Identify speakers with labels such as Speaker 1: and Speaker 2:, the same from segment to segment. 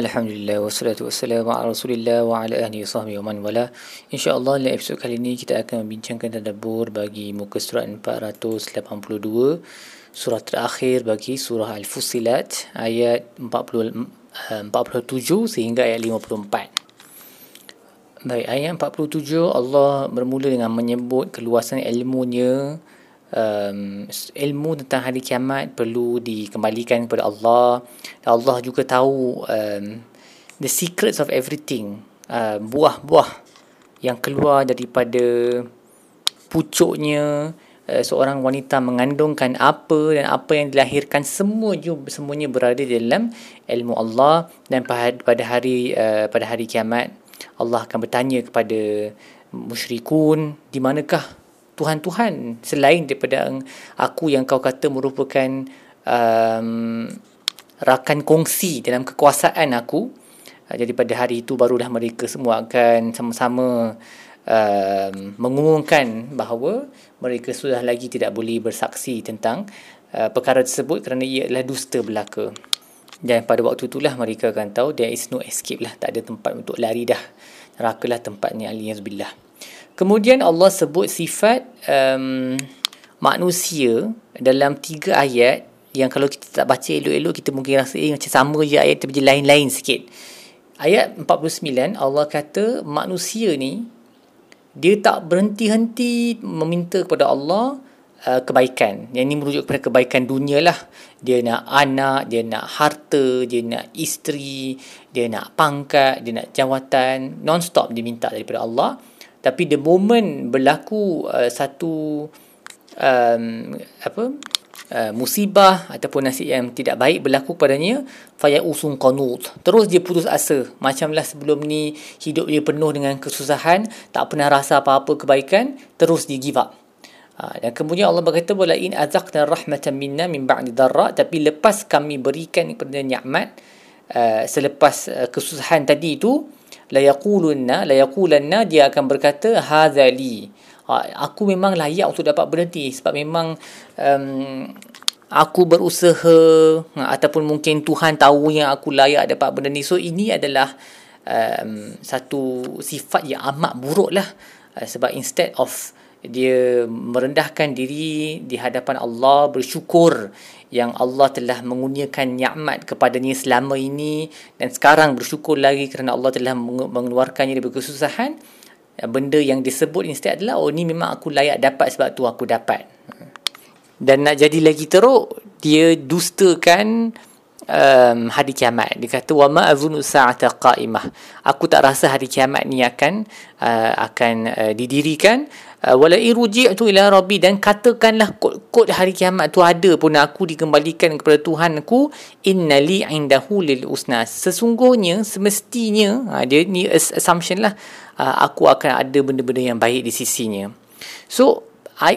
Speaker 1: Alhamdulillah, wassalatu wassalamu ala rasulillah wa ala ahli sahbihi wa man wala. InsyaAllah dalam episod kali ini kita akan membincangkan tadabur bagi muka surat 482 Surah terakhir bagi surah Al-Fusilat ayat 40, 47 sehingga ayat 54 Baik, ayat 47 Allah bermula dengan menyebut keluasan ilmunya um, ilmu tentang hari kiamat perlu dikembalikan kepada Allah. Allah juga tahu um, the secrets of everything. Uh, buah-buah yang keluar daripada pucuknya uh, seorang wanita mengandungkan apa dan apa yang dilahirkan semua semuanya berada dalam ilmu Allah dan pada hari uh, pada hari kiamat Allah akan bertanya kepada musyrikun di manakah Tuhan-Tuhan selain daripada aku yang kau kata merupakan um, rakan kongsi dalam kekuasaan aku uh, jadi pada hari itu barulah mereka semua akan sama-sama um, mengumumkan bahawa mereka sudah lagi tidak boleh bersaksi tentang uh, perkara tersebut kerana ia adalah dusta belaka. Dan pada waktu itulah mereka akan tahu there is no escape lah tak ada tempat untuk lari dah. Neraka lah tempatnya aliyahzubillah Kemudian Allah sebut sifat um, manusia dalam tiga ayat yang kalau kita tak baca elok-elok kita mungkin rasa eh macam sama je ayat tapi lain-lain sikit. Ayat 49 Allah kata manusia ni dia tak berhenti-henti meminta kepada Allah uh, kebaikan. Yang ini merujuk kepada kebaikan dunia lah. Dia nak anak, dia nak harta, dia nak isteri, dia nak pangkat, dia nak jawatan. Non-stop dia minta daripada Allah tapi the moment berlaku uh, satu um, apa uh, musibah ataupun nasib yang tidak baik berlaku padanya faya usun qanut. Terus dia putus asa. Macamlah sebelum ni hidup dia penuh dengan kesusahan tak pernah rasa apa-apa kebaikan terus dia give up. Uh, dan kemudian Allah berkata wala in azaqna rahmatan minna min ba'di darra. Tapi lepas kami berikan kepada nikmat uh, selepas uh, kesusahan tadi itu la yaqulunna dia akan berkata hadzali ha, aku memang layak untuk dapat berhenti sebab memang um, aku berusaha ha, ataupun mungkin Tuhan tahu yang aku layak dapat berhenti. So ini adalah um, satu sifat yang amat buruk lah uh, sebab instead of dia merendahkan diri di hadapan Allah bersyukur yang Allah telah mengurniakan nikmat kepadanya selama ini. Dan sekarang bersyukur lagi kerana Allah telah mengeluarkannya dari kesusahan. Benda yang disebut instead adalah oh ni memang aku layak dapat sebab tu aku dapat. Dan nak jadi lagi teruk dia dustakan um, hari kiamat. Dia kata wa ma azunu sa'ata qa'imah. Aku tak rasa hari kiamat ni akan uh, akan uh, didirikan wala irji'tu ila rabbi dan katakanlah kod-kod hari kiamat tu ada pun aku dikembalikan kepada Tuhanku innali indahu lil usna sesungguhnya semestinya uh, dia ni assumption lah uh, aku akan ada benda-benda yang baik di sisinya. So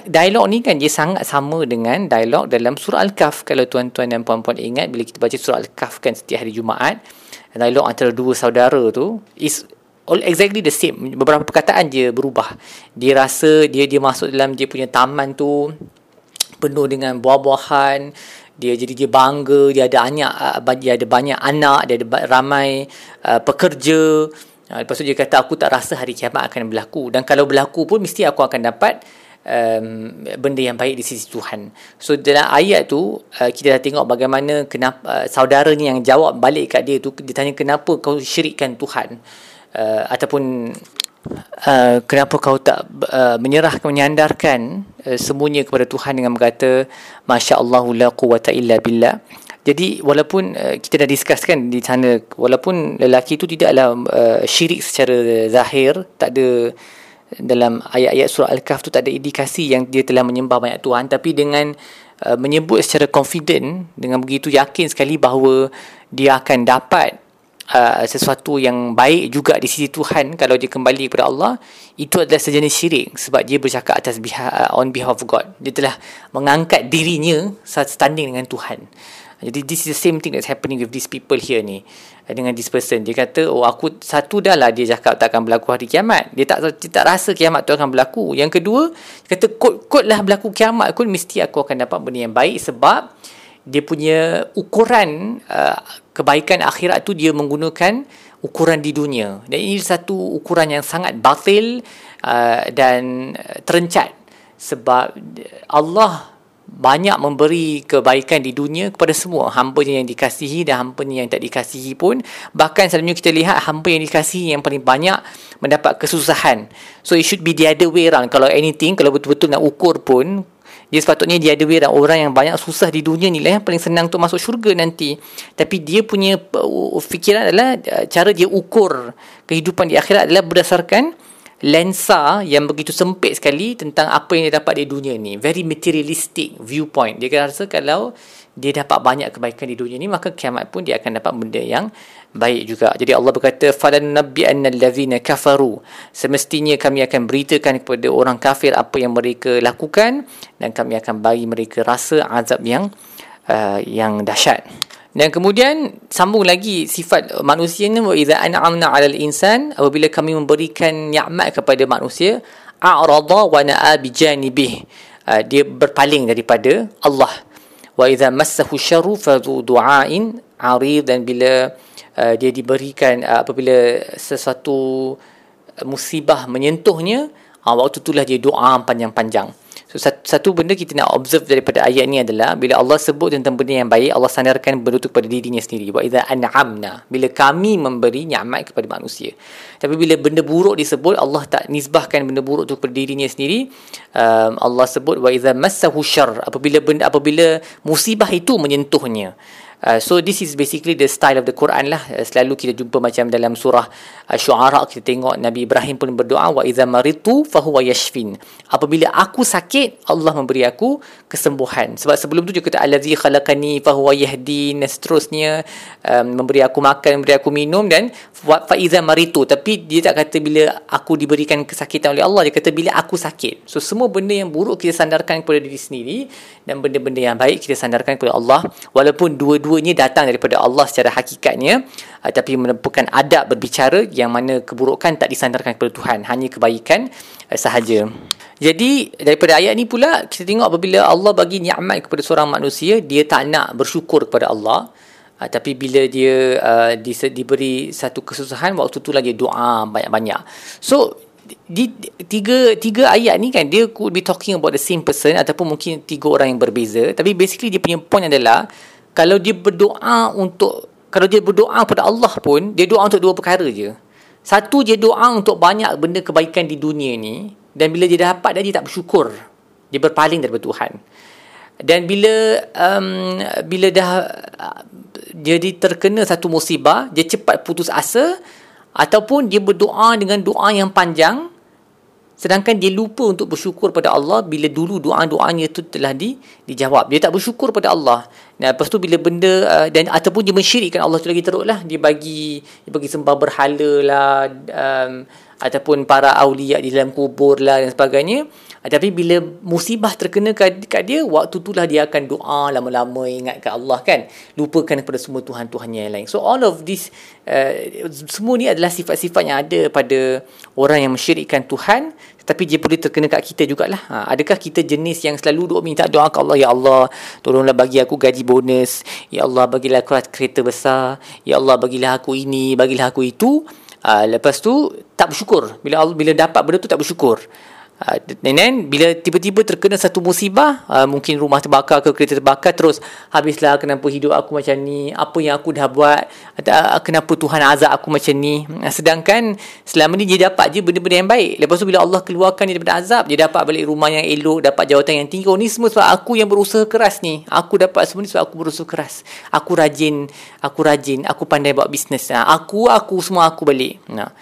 Speaker 1: dialog ni kan dia sangat sama dengan dialog dalam surah Al-Kahf. Kalau tuan-tuan dan puan-puan ingat bila kita baca surah Al-Kahf kan setiap hari Jumaat dialog antara dua saudara tu is all exactly the same. Beberapa perkataan dia berubah. Dia rasa dia dia masuk dalam dia punya taman tu penuh dengan buah-buahan. Dia jadi dia bangga. Dia ada banyak uh, dia ada banyak anak. Dia ada ramai uh, pekerja. Uh, lepas tu dia kata aku tak rasa hari kiamat akan berlaku. Dan kalau berlaku pun mesti aku akan dapat um, benda yang baik di sisi Tuhan. So dalam ayat tu uh, kita dah tengok bagaimana kenapa uh, saudara ni yang jawab balik kat dia tu dia tanya kenapa kau syirikkan Tuhan uh, ataupun uh, kenapa kau tak uh, menyerahkan menyandarkan uh, semuanya kepada Tuhan dengan berkata masya-Allah la quwata illa billah. Jadi walaupun uh, kita dah discusskan di sana walaupun lelaki itu tidaklah uh, syirik secara zahir tak ada dalam ayat-ayat surah Al-Kahf tu tak ada indikasi yang dia telah menyembah banyak Tuhan tapi dengan uh, menyebut secara confident dengan begitu yakin sekali bahawa dia akan dapat uh, sesuatu yang baik juga di sisi Tuhan kalau dia kembali kepada Allah itu adalah sejenis syirik sebab dia bercakap atas behalf, uh, on behalf of God. Dia telah mengangkat dirinya standing dengan Tuhan. Jadi this is the same thing that's happening with these people here ni dengan this person. Dia kata oh aku satu dah lah dia cakap tak akan berlaku hari kiamat. Dia tak dia tak rasa kiamat tu akan berlaku. Yang kedua dia kata kot kot lah berlaku kiamat pun mesti aku akan dapat benda yang baik sebab dia punya ukuran uh, kebaikan akhirat tu dia menggunakan ukuran di dunia. Dan ini satu ukuran yang sangat batil uh, dan terencat. Sebab Allah banyak memberi kebaikan di dunia kepada semua. Hamba yang dikasihi dan hamba yang tak dikasihi pun. Bahkan selalunya kita lihat hamba yang dikasihi yang paling banyak mendapat kesusahan. So it should be the other way around. Kalau anything kalau betul-betul nak ukur pun dia sepatutnya dia ada dan orang yang banyak susah di dunia ni lah paling senang tu masuk syurga nanti. Tapi dia punya uh, fikiran adalah uh, cara dia ukur kehidupan di akhirat adalah berdasarkan lensa yang begitu sempit sekali tentang apa yang dia dapat di dunia ni. Very materialistic viewpoint. Dia rasa kalau dia dapat banyak kebaikan di dunia ni maka kiamat pun dia akan dapat benda yang baik juga. Jadi Allah berkata falan nabbi'anna allazina kafaru. Semestinya kami akan beritakan kepada orang kafir apa yang mereka lakukan dan kami akan bagi mereka rasa azab yang uh, yang dahsyat. Dan kemudian sambung lagi sifat manusia ni wa idza an'amna 'alal insan apabila kami memberikan nikmat kepada manusia a'rada wa na'a bi janibih. Uh, dia berpaling daripada Allah wa idza massahu syarru fa du'ain arid dan bila uh, dia diberikan uh, apabila sesuatu musibah menyentuhnya uh, waktu itulah dia doa panjang-panjang So satu, satu benda kita nak observe daripada ayat ni adalah bila Allah sebut tentang benda yang baik, Allah sandarkan benda itu kepada dirinya sendiri. Wa idza an'amna, bila kami memberi nikmat kepada manusia. Tapi bila benda buruk disebut, Allah tak nisbahkan benda buruk itu kepada dirinya sendiri. Um, Allah sebut wa idza massahu syarr, apabila benda apabila musibah itu menyentuhnya. Uh, so this is basically the style of the Quran lah. Uh, selalu kita jumpa macam dalam surah uh, Syuara kita tengok Nabi Ibrahim pun berdoa wa idza maritu fahuwa yashfin. Apabila aku sakit, Allah memberi aku kesembuhan. Sebab sebelum tu dia kata allazi khalaqani fahuwa yahdin dan seterusnya um, memberi aku makan, memberi aku minum dan fa idza maritu. Tapi dia tak kata bila aku diberikan kesakitan oleh Allah, dia kata bila aku sakit. So semua benda yang buruk kita sandarkan kepada diri sendiri dan benda-benda yang baik kita sandarkan kepada Allah walaupun dua-dua dua-duanya datang daripada Allah secara hakikatnya uh, tapi menepukan adab berbicara yang mana keburukan tak disandarkan kepada Tuhan hanya kebaikan uh, sahaja. Jadi daripada ayat ni pula kita tengok apabila Allah bagi nikmat kepada seorang manusia dia tak nak bersyukur kepada Allah uh, tapi bila dia uh, di, diberi satu kesusahan waktu tu lagi doa banyak-banyak. So di tiga tiga ayat ni kan dia could be talking about the same person ataupun mungkin tiga orang yang berbeza tapi basically dia punya point adalah kalau dia berdoa untuk kalau dia berdoa kepada Allah pun dia doa untuk dua perkara je satu dia doa untuk banyak benda kebaikan di dunia ni dan bila dia dapat dia tak bersyukur dia berpaling daripada Tuhan dan bila um, bila dah jadi terkena satu musibah dia cepat putus asa ataupun dia berdoa dengan doa yang panjang Sedangkan dia lupa untuk bersyukur pada Allah bila dulu doa-doanya itu telah di, dijawab. Dia tak bersyukur pada Allah. Dan lepas tu bila benda uh, dan ataupun dia mensyirikkan Allah tu lagi teruk lah. Dia bagi dia bagi sembah berhala lah um, ataupun para awliya di dalam kubur lah dan sebagainya. Uh, tapi bila musibah terkena kat, kat dia, waktu itulah dia akan doa lama-lama ingat kat Allah kan. Lupakan kepada semua Tuhan-Tuhan yang lain. So all of this, uh, semua ni adalah sifat-sifat yang ada pada orang yang mensyirikkan Tuhan tapi dia boleh terkena kat kita jugalah. Ha, adakah kita jenis yang selalu doa minta doa ke Allah, Ya Allah, tolonglah bagi aku gaji bonus. Ya Allah, bagilah aku kereta besar. Ya Allah, bagilah aku ini, bagilah aku itu. Ha, lepas tu, tak bersyukur. Bila Allah, bila dapat benda tu, tak bersyukur. Uh, and then bila tiba-tiba terkena satu musibah uh, mungkin rumah terbakar ke kereta terbakar terus habislah kenapa hidup aku macam ni apa yang aku dah buat uh, kenapa Tuhan azab aku macam ni. Uh, sedangkan selama ni dia dapat je benda-benda yang baik. Lepas tu bila Allah keluarkan dia daripada azab dia dapat balik rumah yang elok dapat jawatan yang tinggi. Oh ni semua sebab aku yang berusaha keras ni. Aku dapat semua ni sebab aku berusaha keras. Aku rajin aku rajin aku pandai buat bisnes uh, aku aku semua aku balik. Nah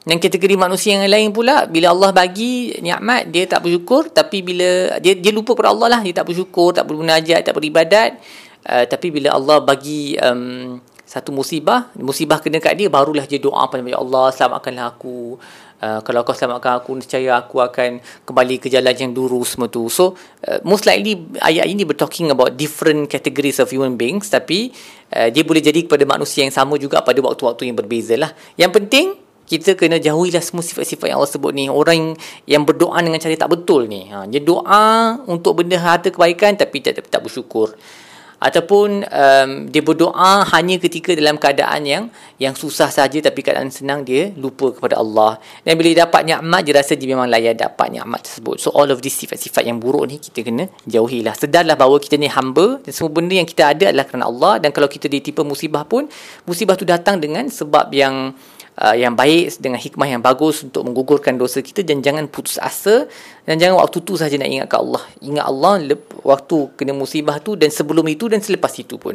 Speaker 1: dan kategori manusia yang lain pula bila Allah bagi nikmat dia tak bersyukur. Tapi bila dia dia lupa kepada Allah lah. Dia tak bersyukur tak bermunajat tak beribadat. Uh, tapi bila Allah bagi um, satu musibah musibah kena kat dia barulah dia doa pada ya Allah selamatkanlah aku. Uh, kalau kau selamatkan aku niscaya aku akan kembali ke jalan yang lurus semua tu. So uh, most likely ayat ini ber talking about different categories of human beings. Tapi uh, dia boleh jadi kepada manusia yang sama juga pada waktu-waktu yang berbeza lah. Yang penting kita kena jauhilah semua sifat-sifat yang Allah sebut ni. Orang yang, berdoa dengan cara tak betul ni. Ha, dia doa untuk benda harta kebaikan tapi tak, tak, tak bersyukur. ataupun um, dia berdoa hanya ketika dalam keadaan yang yang susah saja tapi keadaan senang dia lupa kepada Allah dan bila dia dapat nikmat dia rasa dia memang layak dapat nikmat tersebut so all of these sifat-sifat yang buruk ni kita kena jauhilah sedarlah bahawa kita ni hamba dan semua benda yang kita ada adalah kerana Allah dan kalau kita ditimpa musibah pun musibah tu datang dengan sebab yang uh, yang baik dengan hikmah yang bagus untuk menggugurkan dosa kita dan jangan putus asa dan jangan waktu tu saja nak ingat ke Allah. Ingat Allah waktu kena musibah tu dan sebelum itu dan selepas itu pun.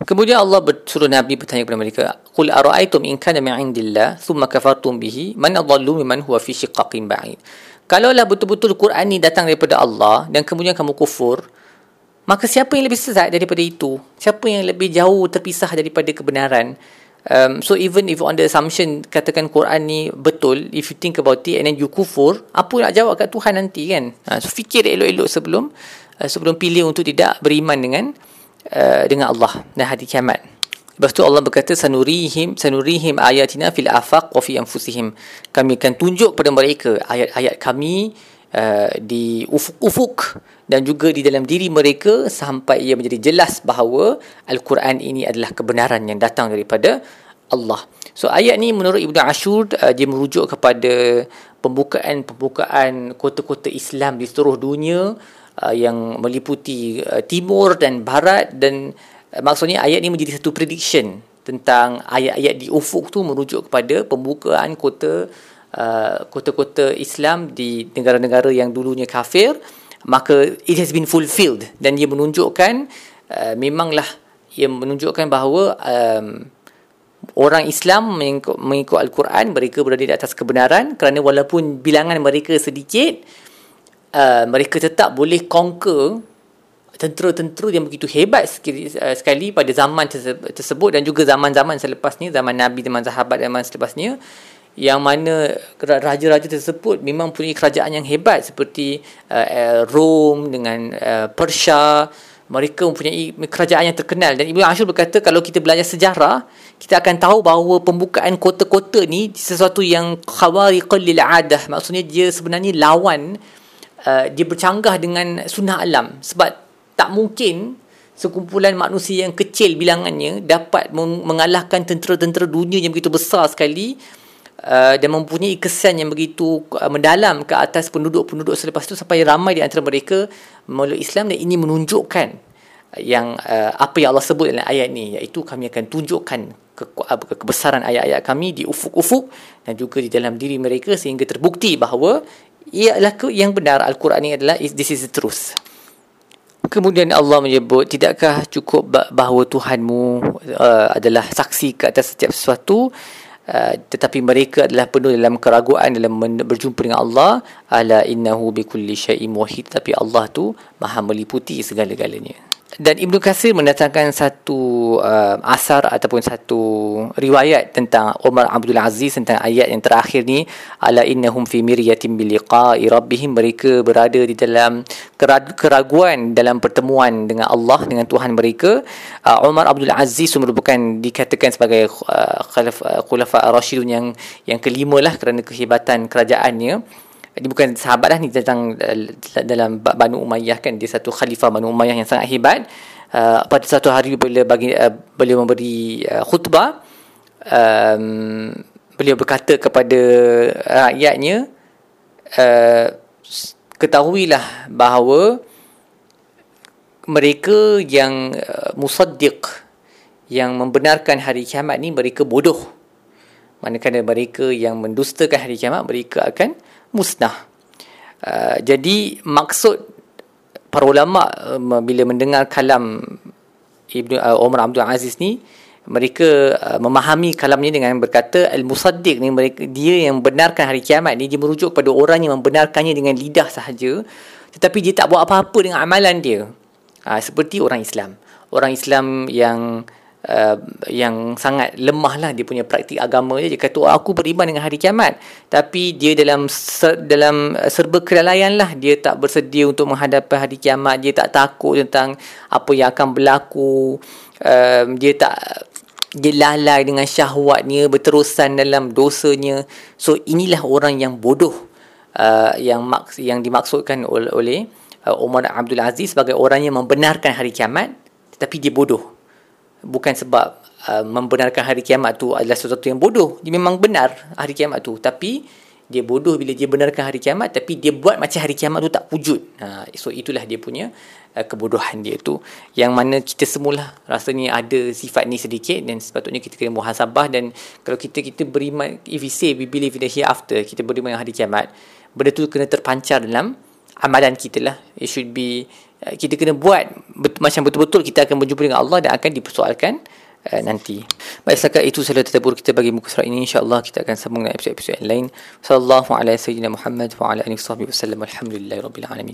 Speaker 1: Kemudian Allah bersuruh Nabi bertanya kepada mereka, "Qul ara'aytum in kana min 'indillah thumma kafartum bihi man adallu mimman huwa fi shiqqaqin ba'id." Kalaulah betul-betul Quran ni datang daripada Allah dan kemudian kamu kufur, maka siapa yang lebih sesat daripada itu? Siapa yang lebih jauh terpisah daripada kebenaran? Um, so even if on the assumption katakan Quran ni betul, if you think about it and then you kufur, apa nak jawab kat Tuhan nanti kan? Ha, so fikir elok-elok sebelum uh, sebelum pilih untuk tidak beriman dengan uh, dengan Allah dan hari kiamat. Lepas tu Allah berkata sanurihim sanurihim ayatina fil afaq wa fi anfusihim. Kami akan tunjuk pada mereka ayat-ayat kami uh, di ufuk-ufuk dan juga di dalam diri mereka sampai ia menjadi jelas bahawa Al-Quran ini adalah kebenaran yang datang daripada Allah. So ayat ni menurut Ibnu Ashur uh, dia merujuk kepada pembukaan-pembukaan kota-kota Islam di seluruh dunia uh, yang meliputi uh, timur dan barat dan uh, maksudnya ayat ni menjadi satu prediction tentang ayat-ayat di ufuk tu merujuk kepada pembukaan kota uh, kota-kota Islam di negara-negara yang dulunya kafir maka it has been fulfilled. Dan dia menunjukkan uh, memanglah ia menunjukkan bahawa um, orang Islam mengikut, mengikut Al-Quran mereka berada di atas kebenaran kerana walaupun bilangan mereka sedikit uh, mereka tetap boleh conquer tentera-tentera yang begitu hebat sekali, uh, sekali pada zaman tersebut dan juga zaman-zaman selepasnya zaman Nabi zaman sahabat zaman selepasnya yang mana raja-raja tersebut memang punya kerajaan yang hebat seperti uh, Rome dengan uh, Persia. Mereka mempunyai kerajaan yang terkenal. Dan Ibnu Ashur berkata kalau kita belajar sejarah kita akan tahu bahawa pembukaan kota-kota ni sesuatu yang khawariqul lil adah. Maksudnya dia sebenarnya lawan uh, dia bercanggah dengan sunnah alam. Sebab tak mungkin sekumpulan manusia yang kecil bilangannya dapat mengalahkan tentera-tentera dunia yang begitu besar sekali Uh, dan mempunyai kesan yang begitu uh, mendalam ke atas penduduk-penduduk selepas itu sampai ramai di antara mereka memeluk Islam dan ini menunjukkan yang uh, apa yang Allah sebut dalam ayat ini iaitu kami akan tunjukkan ke, ke, kebesaran ayat-ayat kami di ufuk-ufuk dan juga di dalam diri mereka sehingga terbukti bahawa ia adalah yang benar Al-Quran ini adalah this is the truth. Kemudian Allah menyebut tidakkah cukup bahawa Tuhanmu uh, adalah saksi ke atas setiap sesuatu Uh, tetapi mereka adalah penuh dalam keraguan dalam berjumpa dengan Allah. Ala innahu bikulli syai'in wahid. Tapi Allah tu maha meliputi segala-galanya dan Ibnu Kasir mendatangkan satu uh, asar ataupun satu riwayat tentang Umar Abdul Aziz tentang ayat yang terakhir ni ala innahum fi miryatin bi liqa'i rabbihim mereka berada di dalam keraguan dalam pertemuan dengan Allah dengan Tuhan mereka. Uh, Umar Abdul Aziz merupakan dikatakan sebagai uh, khulafa Rashidun yang yang kelima lah kerana kehebatan kerajaannya dia bukan sahabat lah ni tentang uh, dalam Banu Umayyah kan. Dia satu khalifah Banu Umayyah yang sangat hebat. Uh, pada satu hari bila bagi uh, beliau memberi uh, khutbah. Um, beliau berkata kepada rakyatnya uh, ketahuilah bahawa mereka yang uh, musaddiq yang membenarkan hari kiamat ni mereka bodoh. Manakala mereka yang mendustakan hari kiamat mereka akan musnah. Uh, jadi maksud para ulama uh, bila mendengar kalam Ibnu uh, Umar Abdul Aziz ni mereka uh, memahami kalamnya dengan berkata al-musaddiq ni mereka dia yang benarkan hari kiamat ni dia merujuk pada orang yang membenarkannya dengan lidah sahaja tetapi dia tak buat apa-apa dengan amalan dia. Uh, seperti orang Islam. Orang Islam yang uh, yang sangat lemah lah dia punya praktik agama dia. Dia kata, oh, aku beriman dengan hari kiamat. Tapi dia dalam ser, dalam serba kelalaian lah. Dia tak bersedia untuk menghadapi hari kiamat. Dia tak takut tentang apa yang akan berlaku. Um, dia tak dia lalai dengan syahwatnya berterusan dalam dosanya so inilah orang yang bodoh uh, yang maks yang dimaksudkan oleh, oleh uh, Umar Abdul Aziz sebagai orang yang membenarkan hari kiamat tapi dia bodoh bukan sebab uh, membenarkan hari kiamat tu adalah sesuatu yang bodoh dia memang benar hari kiamat tu tapi dia bodoh bila dia benarkan hari kiamat tapi dia buat macam hari kiamat tu tak wujud. Ha, so itulah dia punya uh, kebodohan dia tu yang mana kita semula rasanya ada sifat ni sedikit dan sepatutnya kita kena muhasabah dan kalau kita kita beriman if we say we believe in the hereafter kita beriman hari kiamat benda tu kena terpancar dalam amalan kita lah. It should be kita kena buat bet- macam betul-betul kita akan berjumpa dengan Allah dan akan dipersoalkan uh, nanti. Baik setakat itu sahaja tadabbur kita bagi muka surat ini insya-Allah kita akan sambung dengan episod-episod lain. Sallallahu alaihi wasallam Muhammad wa ala alihi wasallam. Alhamdulillahirabbil alamin.